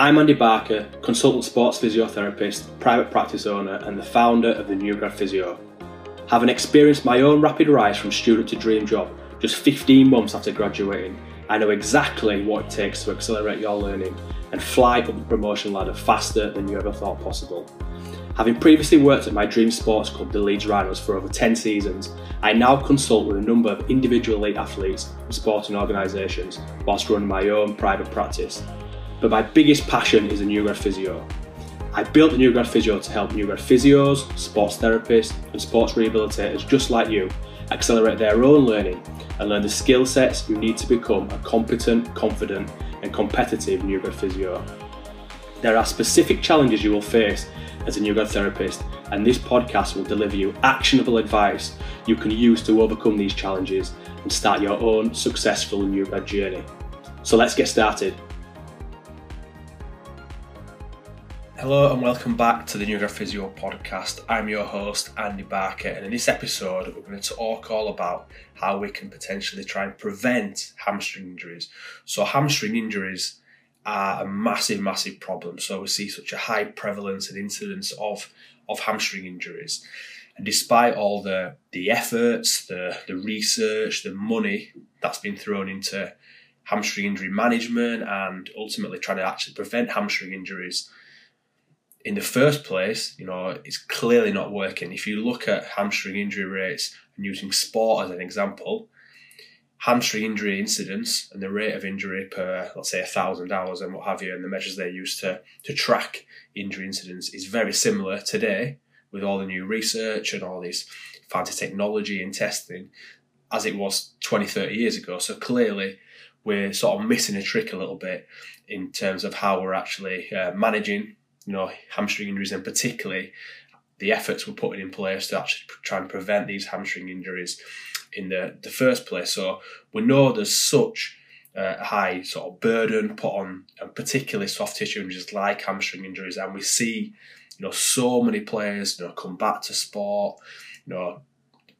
I'm Andy Barker, consultant sports physiotherapist, private practice owner, and the founder of the New Physio. Having experienced my own rapid rise from student to dream job just 15 months after graduating, I know exactly what it takes to accelerate your learning and fly up the promotion ladder faster than you ever thought possible. Having previously worked at my dream sports club, the Leeds Rhinos, for over 10 seasons, I now consult with a number of individual elite athletes and sporting organisations whilst running my own private practice but my biggest passion is the New Grad Physio. I built the New Grad Physio to help New Grad physios, sports therapists, and sports rehabilitators just like you accelerate their own learning and learn the skill sets you need to become a competent, confident, and competitive New Grad Physio. There are specific challenges you will face as a New Grad therapist, and this podcast will deliver you actionable advice you can use to overcome these challenges and start your own successful New Grad journey. So let's get started. Hello and welcome back to the New Grad Physio podcast. I'm your host, Andy Barker, and in this episode, we're going to talk all about how we can potentially try and prevent hamstring injuries. So, hamstring injuries are a massive, massive problem. So, we see such a high prevalence and incidence of, of hamstring injuries. And despite all the, the efforts, the, the research, the money that's been thrown into hamstring injury management and ultimately trying to actually prevent hamstring injuries, in the first place, you know, it's clearly not working. If you look at hamstring injury rates and using sport as an example, hamstring injury incidence and the rate of injury per, let's say, a thousand hours and what have you, and the measures they use to, to track injury incidence is very similar today with all the new research and all this fancy technology and testing as it was 20, 30 years ago. So clearly, we're sort of missing a trick a little bit in terms of how we're actually uh, managing you know, hamstring injuries and particularly the efforts we're putting in place to actually try and prevent these hamstring injuries in the, the first place. So we know there's such a high sort of burden put on particularly soft tissue injuries like hamstring injuries and we see you know so many players you know come back to sport you know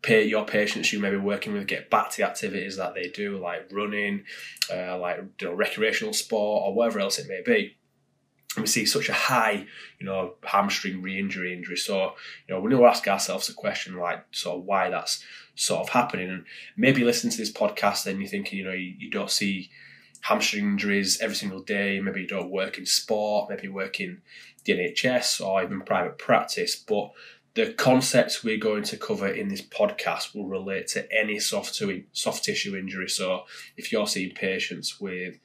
pay your patients you may be working with get back to the activities that they do like running uh, like you know recreational sport or whatever else it may be we see such a high, you know, hamstring re-injury injury. So, you know, we need to ask ourselves a question like sort of why that's sort of happening. And maybe listen to this podcast and you're thinking, you know, you, you don't see hamstring injuries every single day. Maybe you don't work in sport, maybe you work in the NHS or even private practice. But the concepts we're going to cover in this podcast will relate to any soft, soft tissue injury. So if you're seeing patients with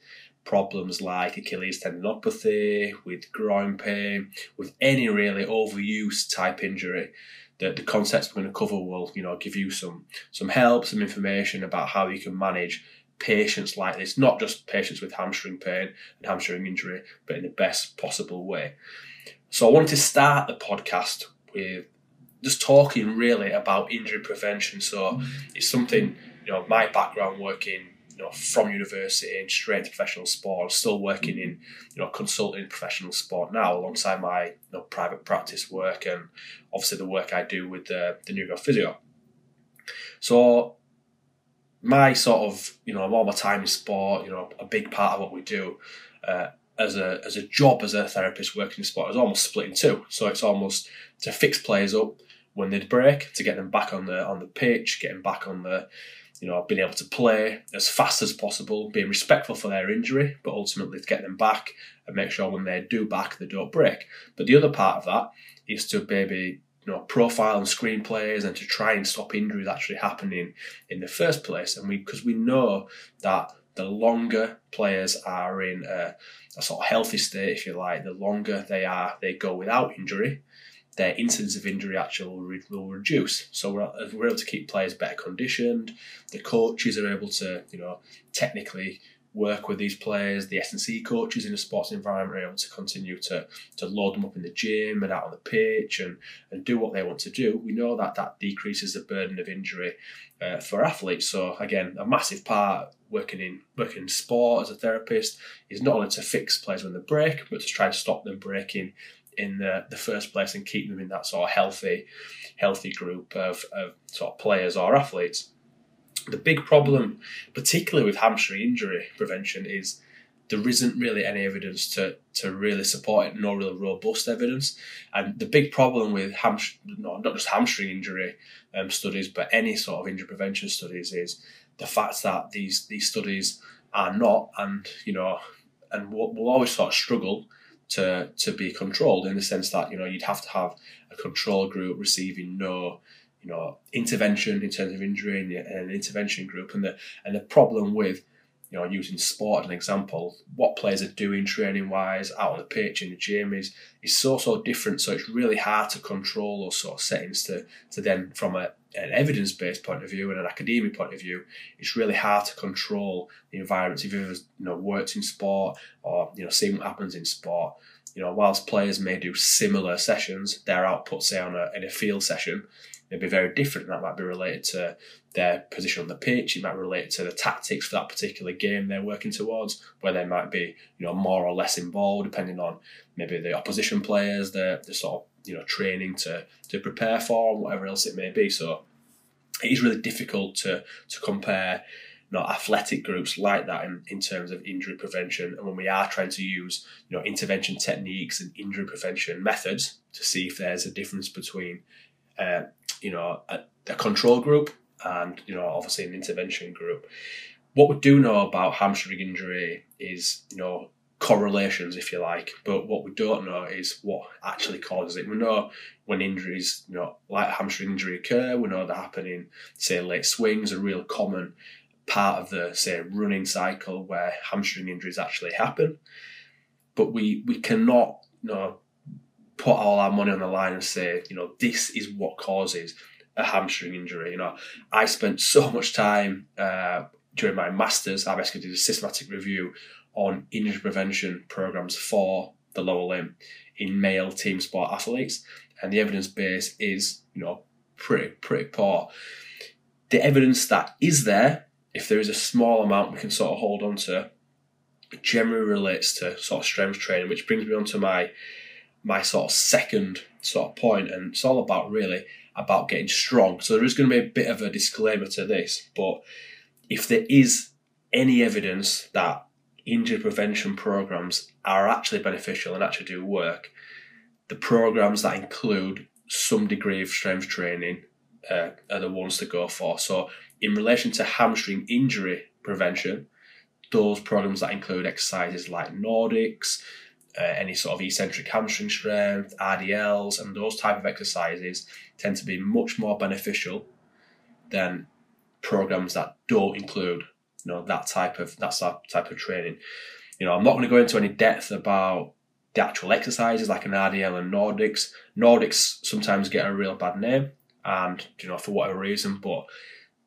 problems like Achilles tendinopathy, with groin pain, with any really overuse type injury, the, the concepts we're going to cover will, you know, give you some some help, some information about how you can manage patients like this, not just patients with hamstring pain and hamstring injury, but in the best possible way. So I wanted to start the podcast with just talking really about injury prevention. So mm. it's something, you know, my background working you know, from university and straight to professional sport. I'm still working in, you know, consulting professional sport now alongside my you know, private practice work and obviously the work I do with the, the New Grad Physio. So my sort of, you know, all my time in sport, you know, a big part of what we do uh, as a as a job as a therapist working in sport is almost split in two. So it's almost to fix players up when they'd break, to get them back on the on the pitch, getting back on the you know, being able to play as fast as possible, being respectful for their injury, but ultimately to get them back and make sure when they do back, they don't break. But the other part of that is to maybe you know profile and screen players and to try and stop injuries actually happening in the first place. And we because we know that the longer players are in a, a sort of healthy state, if you like, the longer they are they go without injury, their incidence of injury actually will, will reduce. So we're, we're able to keep players better conditioned. The coaches are able to, you know, technically work with these players. The S&C coaches in a sports environment are able to continue to, to load them up in the gym and out on the pitch and, and do what they want to do. We know that that decreases the burden of injury uh, for athletes. So again, a massive part working in working in sport as a therapist is not only to fix players when they break, but to try to stop them breaking in the, the first place and keep them in that sort of healthy, healthy group of, of sort of players or athletes. The big problem, particularly with hamstring injury prevention, is there isn't really any evidence to, to really support it, no real robust evidence. And the big problem with hamstring, no, not just hamstring injury um, studies, but any sort of injury prevention studies is the fact that these these studies are not, and you know, and will, will always sort of struggle to to be controlled in the sense that you know you'd have to have a control group receiving no you know intervention in terms of injury and an intervention group. And the and the problem with you know using sport as an example what players are doing training wise out on the pitch in the gym is is so so different. So it's really hard to control those sort of settings to to then from a an evidence based point of view and an academic point of view, it's really hard to control the environments. If you've ever you know worked in sport or you know seen what happens in sport, you know whilst players may do similar sessions, their output say on a in a field session may be very different. That might be related to their position on the pitch. It might relate to the tactics for that particular game they're working towards, where they might be you know more or less involved depending on maybe the opposition players, the the sort of you know training to to prepare for, and whatever else it may be. So it is really difficult to to compare you know, athletic groups like that in, in terms of injury prevention. And when we are trying to use you know intervention techniques and injury prevention methods to see if there's a difference between uh, you know a, a control group and you know obviously an intervention group. What we do know about hamstring injury is you know correlations, if you like. But what we don't know is what actually causes it. We know when injuries, you know, like hamstring injury occur, we know they happen in, say, late swings, a real common part of the, say, running cycle where hamstring injuries actually happen. But we, we cannot, you know, put all our money on the line and say, you know, this is what causes a hamstring injury. You know, I spent so much time uh, during my masters. I basically did a systematic review on injury prevention programs for the lower limb in male team sport athletes, and the evidence base is you know pretty pretty poor. The evidence that is there, if there is a small amount we can sort of hold on to, generally relates to sort of strength training, which brings me on to my my sort of second sort of point, and it's all about really about getting strong. So there is going to be a bit of a disclaimer to this, but if there is any evidence that injury prevention programs are actually beneficial and actually do work, the programs that include some degree of strength training uh, are the ones to go for. So, in relation to hamstring injury prevention, those programs that include exercises like Nordics, uh, any sort of eccentric hamstring strength, RDLs, and those type of exercises tend to be much more beneficial than programs that don't include you know that type of that type of training. You know, I'm not going to go into any depth about the actual exercises like an RDL and Nordics. Nordics sometimes get a real bad name, and you know for whatever reason, but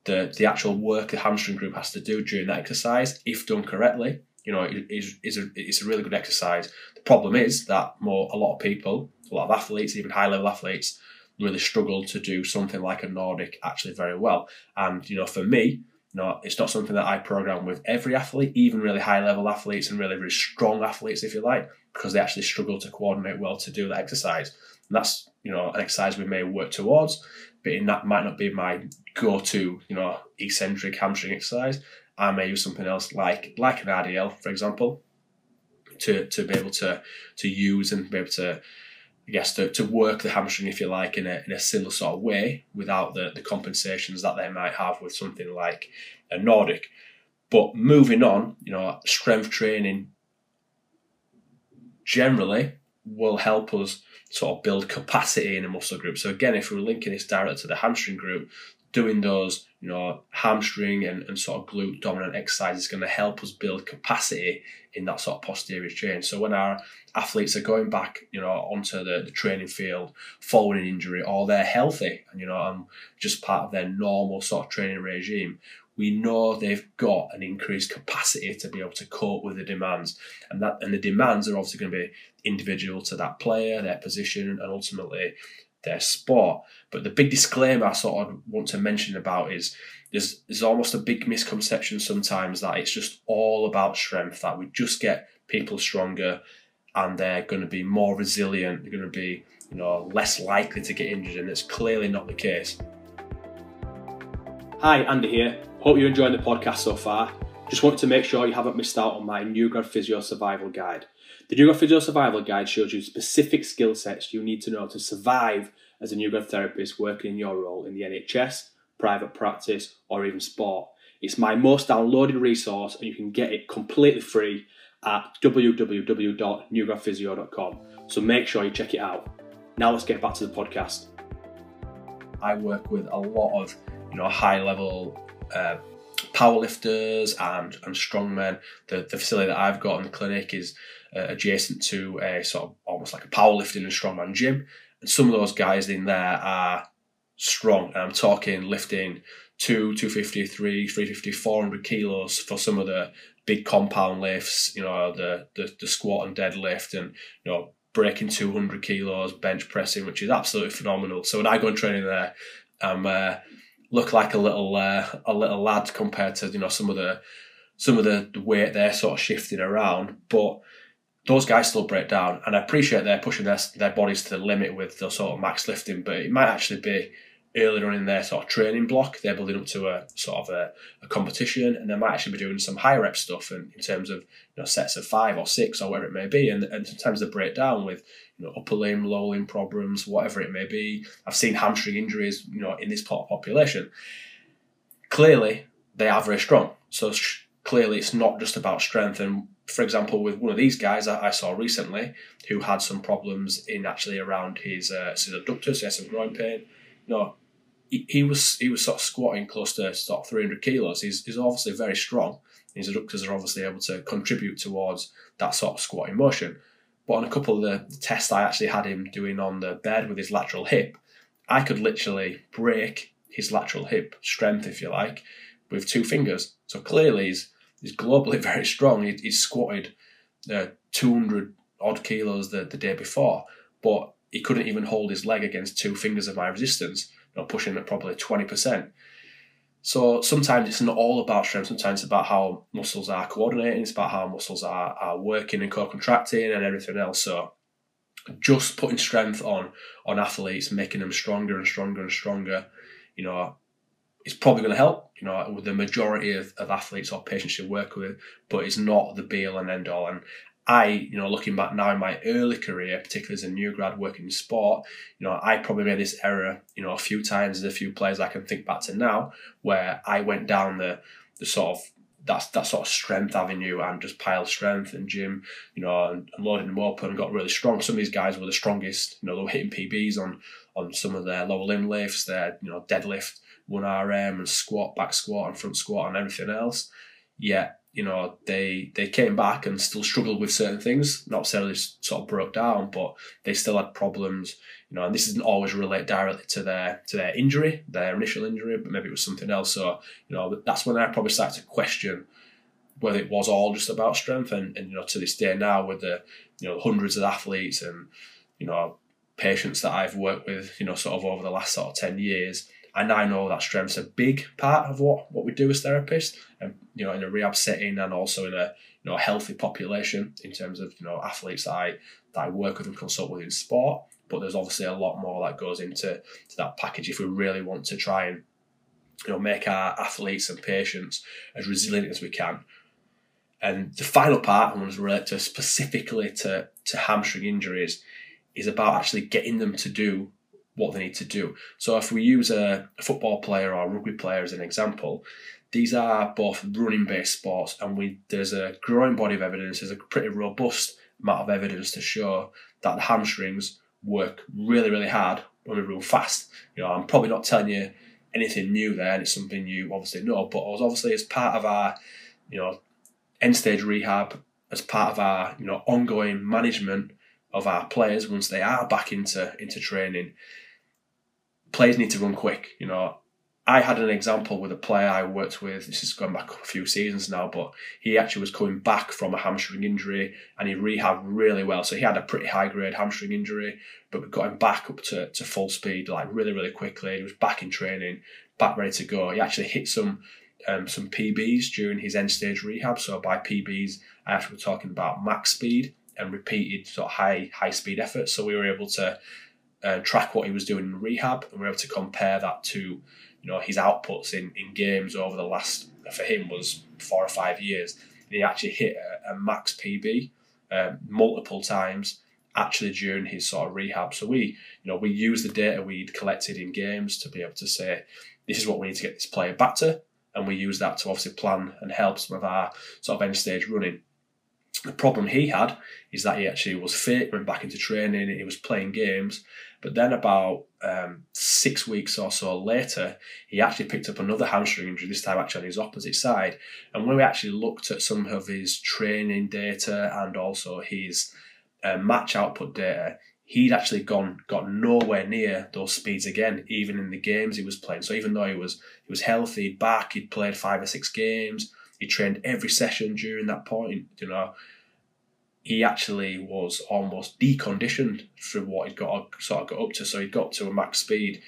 the the actual work the hamstring group has to do during that exercise, if done correctly, you know, is is a it's a really good exercise. The problem is that more a lot of people, a lot of athletes, even high level athletes, really struggle to do something like a Nordic actually very well. And you know, for me, not it's not something that I program with every athlete, even really high level athletes and really really strong athletes, if you like, because they actually struggle to coordinate well to do that exercise. And that's you know an exercise we may work towards, but in that might not be my go-to you know eccentric hamstring exercise. I may use something else like like an RDL, for example, to to be able to to use and be able to I guess to, to work the hamstring, if you like, in a, in a similar sort of way without the, the compensations that they might have with something like a Nordic. But moving on, you know, strength training generally will help us sort of build capacity in a muscle group. So again, if we're linking this directly to the hamstring group, doing those, you know, hamstring and, and sort of glute dominant exercises is going to help us build capacity in that sort of posterior chain. So when our athletes are going back, you know, onto the, the training field following an injury or they're healthy and, you know, and just part of their normal sort of training regime, we know they've got an increased capacity to be able to cope with the demands. And that and the demands are obviously going to be individual to that player, their position, and ultimately their sport. But the big disclaimer I sort of want to mention about is there's there's almost a big misconception sometimes that it's just all about strength, that we just get people stronger and they're going to be more resilient, they're going to be, you know, less likely to get injured, and it's clearly not the case. Hi, Andy here. Hope you're enjoying the podcast so far. Just want to make sure you haven't missed out on my New Grad Physio Survival Guide. The New Physio Survival Guide shows you specific skill sets you need to know to survive as a new grad therapist working in your role in the NHS, private practice, or even sport. It's my most downloaded resource, and you can get it completely free at www.newgradphysio.com. So make sure you check it out. Now let's get back to the podcast. I work with a lot of you know high level uh, powerlifters and and strongmen. The the facility that I've got in the clinic is uh, adjacent to a sort of almost like a powerlifting and strongman gym, and some of those guys in there are strong. And I'm talking lifting two, 250, three, 350, 400 kilos for some of the big compound lifts, you know, the, the, the squat and deadlift and, you know, breaking 200 kilos, bench pressing, which is absolutely phenomenal. So when I go and training there, I'm uh, look like a little uh, a little lad compared to you know some of the some of the, weight they're sort of shifting around, but those guys still break down. And I appreciate they're pushing their their bodies to the limit with the sort of max lifting, but it might actually be earlier on in their sort of training block. They're building up to a sort of a, a competition, and they might actually be doing some high rep stuff in, in terms of you know sets of five or six or whatever it may be. And, and sometimes they break down with you know upper limb, lower limb problems, whatever it may be. I've seen hamstring injuries, you know, in this part population. Clearly, they are very strong. So sh- clearly, it's not just about strength. And for example, with one of these guys I saw recently, who had some problems in actually around his uh, his adductors, he had some groin pain. Know, he, he was he was sort of squatting close to sort of 300 kilos. He's, he's obviously very strong. His adductors are obviously able to contribute towards that sort of squatting motion. But on a couple of the tests I actually had him doing on the bed with his lateral hip, I could literally break his lateral hip strength, if you like, with two fingers. So clearly he's, he's globally very strong. He, he's squatted uh, 200 odd kilos the, the day before, but he couldn't even hold his leg against two fingers of my resistance know, pushing at probably 20%. So sometimes it's not all about strength, sometimes it's about how muscles are coordinating, it's about how muscles are, are working and co-contracting and everything else. So just putting strength on on athletes, making them stronger and stronger and stronger, you know, it's probably going to help, you know, with the majority of, of athletes or patients you work with, but it's not the be all and end all. And I, you know, looking back now in my early career, particularly as a new grad working in sport, you know, I probably made this error, you know, a few times. There's a few players I can think back to now where I went down the the sort of that's that sort of strength avenue and just piled strength and gym, you know, and, and loading them up and got really strong. Some of these guys were the strongest, you know, they were hitting PBs on on some of their lower limb lifts, their you know deadlift, one RM and squat, back squat and front squat and everything else. Yet you know, they they came back and still struggled with certain things. Not necessarily sort of broke down, but they still had problems. You know, and this doesn't always relate directly to their to their injury, their initial injury, but maybe it was something else. So, you know, that's when I probably started to question whether it was all just about strength. And, and you know, to this day now, with the you know hundreds of athletes and you know patients that I've worked with, you know, sort of over the last sort of ten years, and I know that strength's a big part of what, what we do as therapists, and you know, in a rehab setting, and also in a you know healthy population in terms of you know athletes that I that I work with and consult with in sport. But there's obviously a lot more that goes into to that package if we really want to try and you know make our athletes and patients as resilient as we can. And the final part, I want to relate to specifically to, to hamstring injuries, is about actually getting them to do what they need to do. So if we use a, football player or a rugby player as an example, these are both running based sports and we there's a growing body of evidence, there's a pretty robust amount of evidence to show that the hamstrings work really, really hard when we run fast. You know, I'm probably not telling you anything new there, and it's something you obviously know, but obviously as part of our, you know, end stage rehab, as part of our, you know, ongoing management of our players once they are back into into training, players need to run quick. You know, I had an example with a player I worked with. This is going back a few seasons now, but he actually was coming back from a hamstring injury and he rehabbed really well. So he had a pretty high grade hamstring injury, but we got him back up to, to full speed like really really quickly. He was back in training, back ready to go. He actually hit some um, some PBs during his end stage rehab. So by PBs, I actually was talking about max speed and repeated sort of high high speed efforts. So we were able to uh, track what he was doing in rehab, and we are able to compare that to you know his outputs in, in games over the last for him was four or five years. And he actually hit a, a max PB um, multiple times actually during his sort of rehab. So we, you know, we use the data we'd collected in games to be able to say, this is what we need to get this player back to, and we use that to obviously plan and help some of our sort of end stage running. The problem he had is that he actually was fit, went back into training, he was playing games, but then about um, six weeks or so later, he actually picked up another hamstring injury, this time actually on his opposite side. And when we actually looked at some of his training data and also his uh, match output data, he'd actually gone got nowhere near those speeds again, even in the games he was playing. So even though he was he was healthy, back, he'd played five or six games, he trained every session during that point, you know. He actually was almost deconditioned from what he'd got sort of got up to. So he got to a max speed,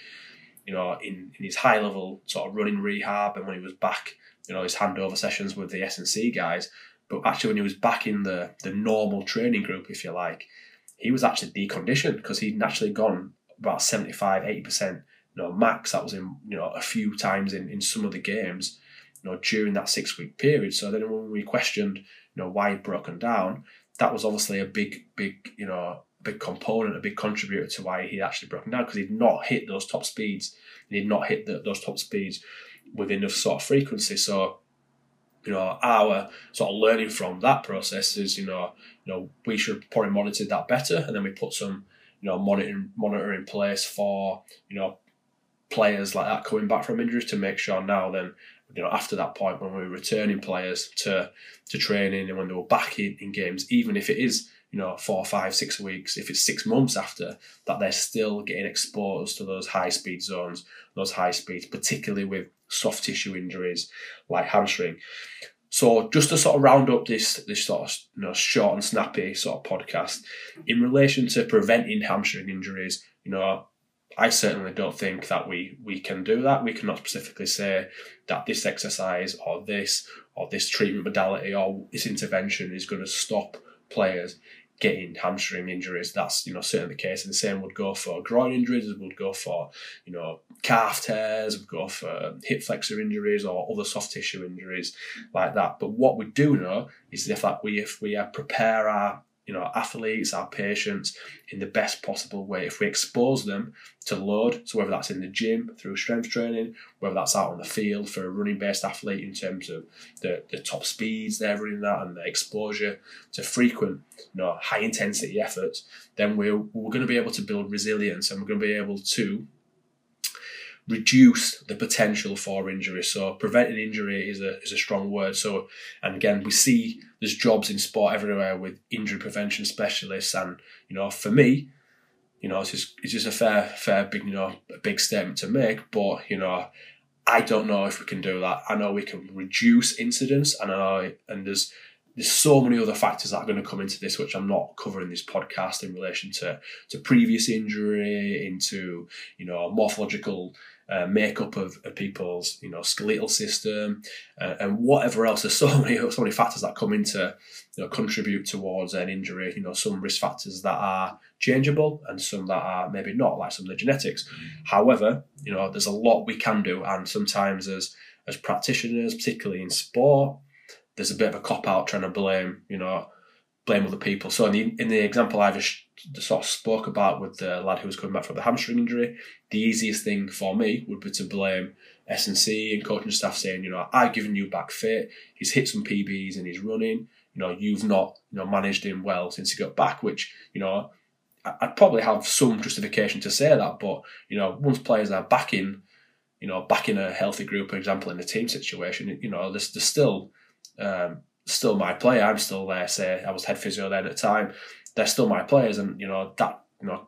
you know, in, in his high level sort of running rehab and when he was back, you know, his handover sessions with the S and C guys. But actually when he was back in the the normal training group, if you like, he was actually deconditioned because he'd naturally gone about 75, 80% you know, max. That was in, you know, a few times in, in some of the games, you know, during that six week period. So then when we questioned, you know, why he'd broken down, that was obviously a big, big, you know, big component, a big contributor to why he actually broken down because he'd not hit those top speeds. He'd not hit the, those top speeds with enough sort of frequency. So you know, our sort of learning from that process is, you know, you know, we should probably monitor that better, and then we put some, you know, monitoring monitor in place for, you know, players like that coming back from injuries to make sure now then, you know, after that point when we're returning players to to training and when they were back in, in games, even if it is, you know, four, five, six weeks, if it's six months after, that they're still getting exposed to those high speed zones, those high speeds, particularly with soft tissue injuries like hamstring. So just to sort of round up this this sort of you know short and snappy sort of podcast in relation to preventing hamstring injuries, you know, I certainly don't think that we we can do that. We cannot specifically say that this exercise or this or this treatment modality or this intervention is going to stop players getting hamstring injuries. That's you know certainly the case, and the same would go for groin injuries. Would go for you know calf tears. Would go for hip flexor injuries or other soft tissue injuries like that. But what we do know is the fact we if we uh, prepare our you know, athletes, our patients in the best possible way. If we expose them to load, so whether that's in the gym through strength training, whether that's out on the field for a running based athlete in terms of the, the top speeds they're running at and the exposure to frequent, you know, high intensity efforts, then we're, we're going to be able to build resilience and we're going to be able to reduce the potential for injury. So preventing injury is a is a strong word. So and again we see there's jobs in sport everywhere with injury prevention specialists and you know for me, you know, it's just it's just a fair fair big you know a big statement to make, but you know I don't know if we can do that. I know we can reduce incidents and I know and there's there's so many other factors that are going to come into this, which I'm not covering this podcast in relation to to previous injury, into you know morphological uh, makeup of, of, people's you know skeletal system uh, and whatever else. There's so many so many factors that come into you know contribute towards an injury. You know some risk factors that are changeable and some that are maybe not, like some of the genetics. However, you know there's a lot we can do, and sometimes as as practitioners, particularly in sport, there's a bit of a cop out trying to blame you know blame other people. So in the in the example I just sort of spoke about with the lad who was coming back from the hamstring injury, the easiest thing for me would be to blame S and C and coaching staff saying, you know, I've given you back fit. He's hit some PBs and he's running. You know, you've not you know managed him well since he got back, which you know. I'd probably have some justification to say that, but you know, once players are back in, you know, back in a healthy group, for example, in a team situation, you know, there's, there's still um, still my player. I'm still there. Say I was head physio then at the time. They're still my players, and you know that you know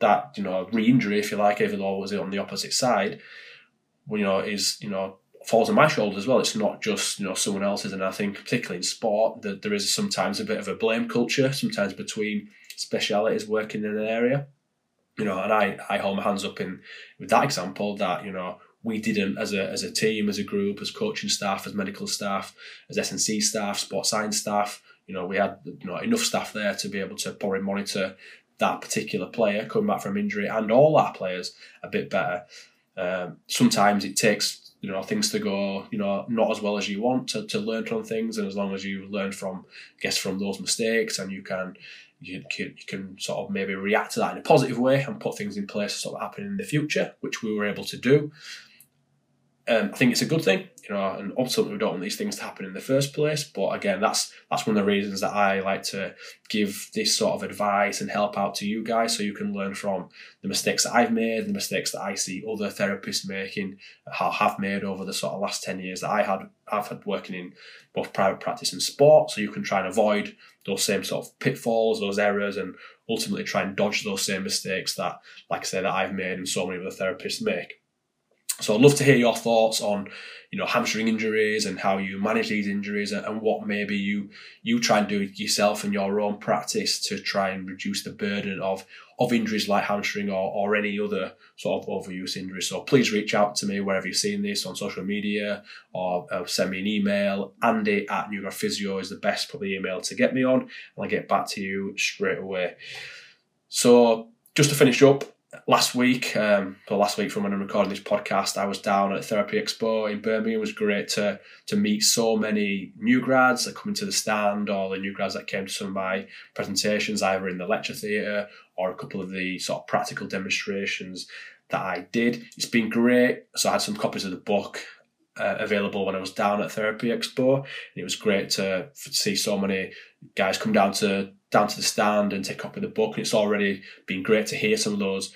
that you know re-injury, if you like, even though it was on the opposite side, you know is you know falls on my shoulders as well. It's not just you know someone else's, and I think particularly in sport that there is sometimes a bit of a blame culture, sometimes between specialities working in an area. You know, and I, I hold my hands up in with that example that you know we didn't as a as a team, as a group, as coaching staff, as medical staff, as SNC staff, sports science staff. You know, we had you know enough staff there to be able to probably monitor that particular player coming back from injury and all our players a bit better. Um, sometimes it takes you know things to go you know not as well as you want to, to learn from things and as long as you learn from I guess from those mistakes and you can you can, you can sort of maybe react to that in a positive way and put things in place to sort of happen in the future which we were able to do um, I think it's a good thing, you know, and ultimately we don't want these things to happen in the first place. But again, that's that's one of the reasons that I like to give this sort of advice and help out to you guys, so you can learn from the mistakes that I've made, the mistakes that I see other therapists making, have made over the sort of last ten years that I had I've had working in both private practice and sport, so you can try and avoid those same sort of pitfalls, those errors, and ultimately try and dodge those same mistakes that, like I say, that I've made and so many other therapists make. So I'd love to hear your thoughts on, you know, hamstring injuries and how you manage these injuries and what maybe you you try and do yourself in your own practice to try and reduce the burden of of injuries like hamstring or, or any other sort of overuse injury. So please reach out to me wherever you're seeing this on social media or uh, send me an email. Andy at Newgrad Physio is the best probably email to get me on and I'll get back to you straight away. So just to finish up, last week, um, well, last week from when I'm recording this podcast, I was down at Therapy Expo in Birmingham. It was great to to meet so many new grads that come into the stand, or the new grads that came to some of my presentations, either in the lecture theatre or a couple of the sort of practical demonstrations that I did. It's been great. So I had some copies of the book uh, available when I was down at Therapy Expo, and it was great to, see so many guys come down to down to the stand and take a copy of the book. And it's already been great to hear some of those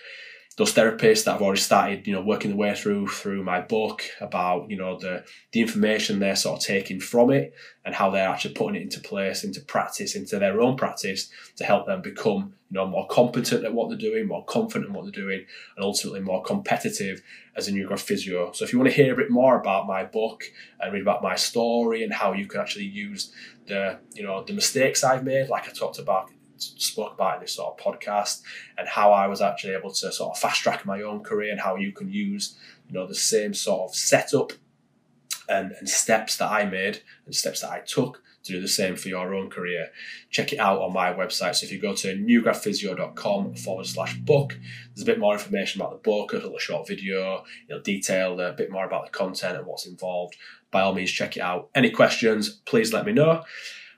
those therapists that have already started, you know, working their way through through my book about, you know, the the information they're sort of taking from it and how they're actually putting it into place, into practice, into their own practice to help them become, you know, more competent at what they're doing, more confident in what they're doing, and ultimately more competitive as a new grad physio. So if you want to hear a bit more about my book and read about my story and how you can actually use the, you know, the mistakes I've made, like I talked about spoke about in this sort of podcast and how I was actually able to sort of fast track my own career and how you can use you know the same sort of setup and, and steps that I made and steps that I took to do the same for your own career. Check it out on my website. So if you go to newgradphysio.com forward slash book, there's a bit more information about the book, a little short video, it'll detail a bit more about the content and what's involved. By all means, check it out. Any questions, please let me know.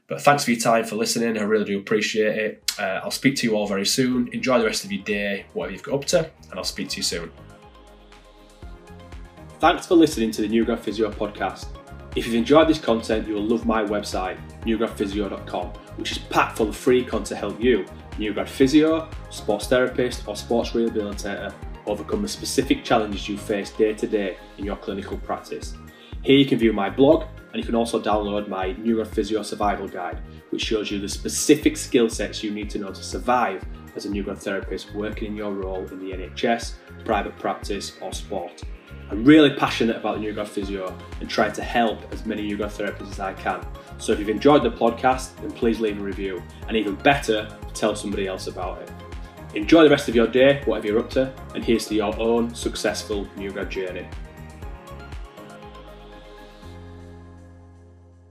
But thanks for your time for listening. I really do appreciate it. Uh, I'll speak to you all very soon. Enjoy the rest of your day, whatever you've got up to, and I'll speak to you soon. Thanks for listening to the New Grad Physio podcast. If you've enjoyed this content, you will love my website, newgradphysio.com, which is packed full of free content to help you, new grad physio, sports therapist, or sports rehabilitator, overcome the specific challenges you face day to day in your clinical practice. Here you can view my blog and you can also download my New Grad Physio Survival Guide, which shows you the specific skill sets you need to know to survive as a new grad therapist working in your role in the NHS, private practice, or sport. I'm really passionate about the new grad physio and trying to help as many new grad therapists as I can. So if you've enjoyed the podcast, then please leave a review, and even better, tell somebody else about it. Enjoy the rest of your day, whatever you're up to, and here's to your own successful new journey.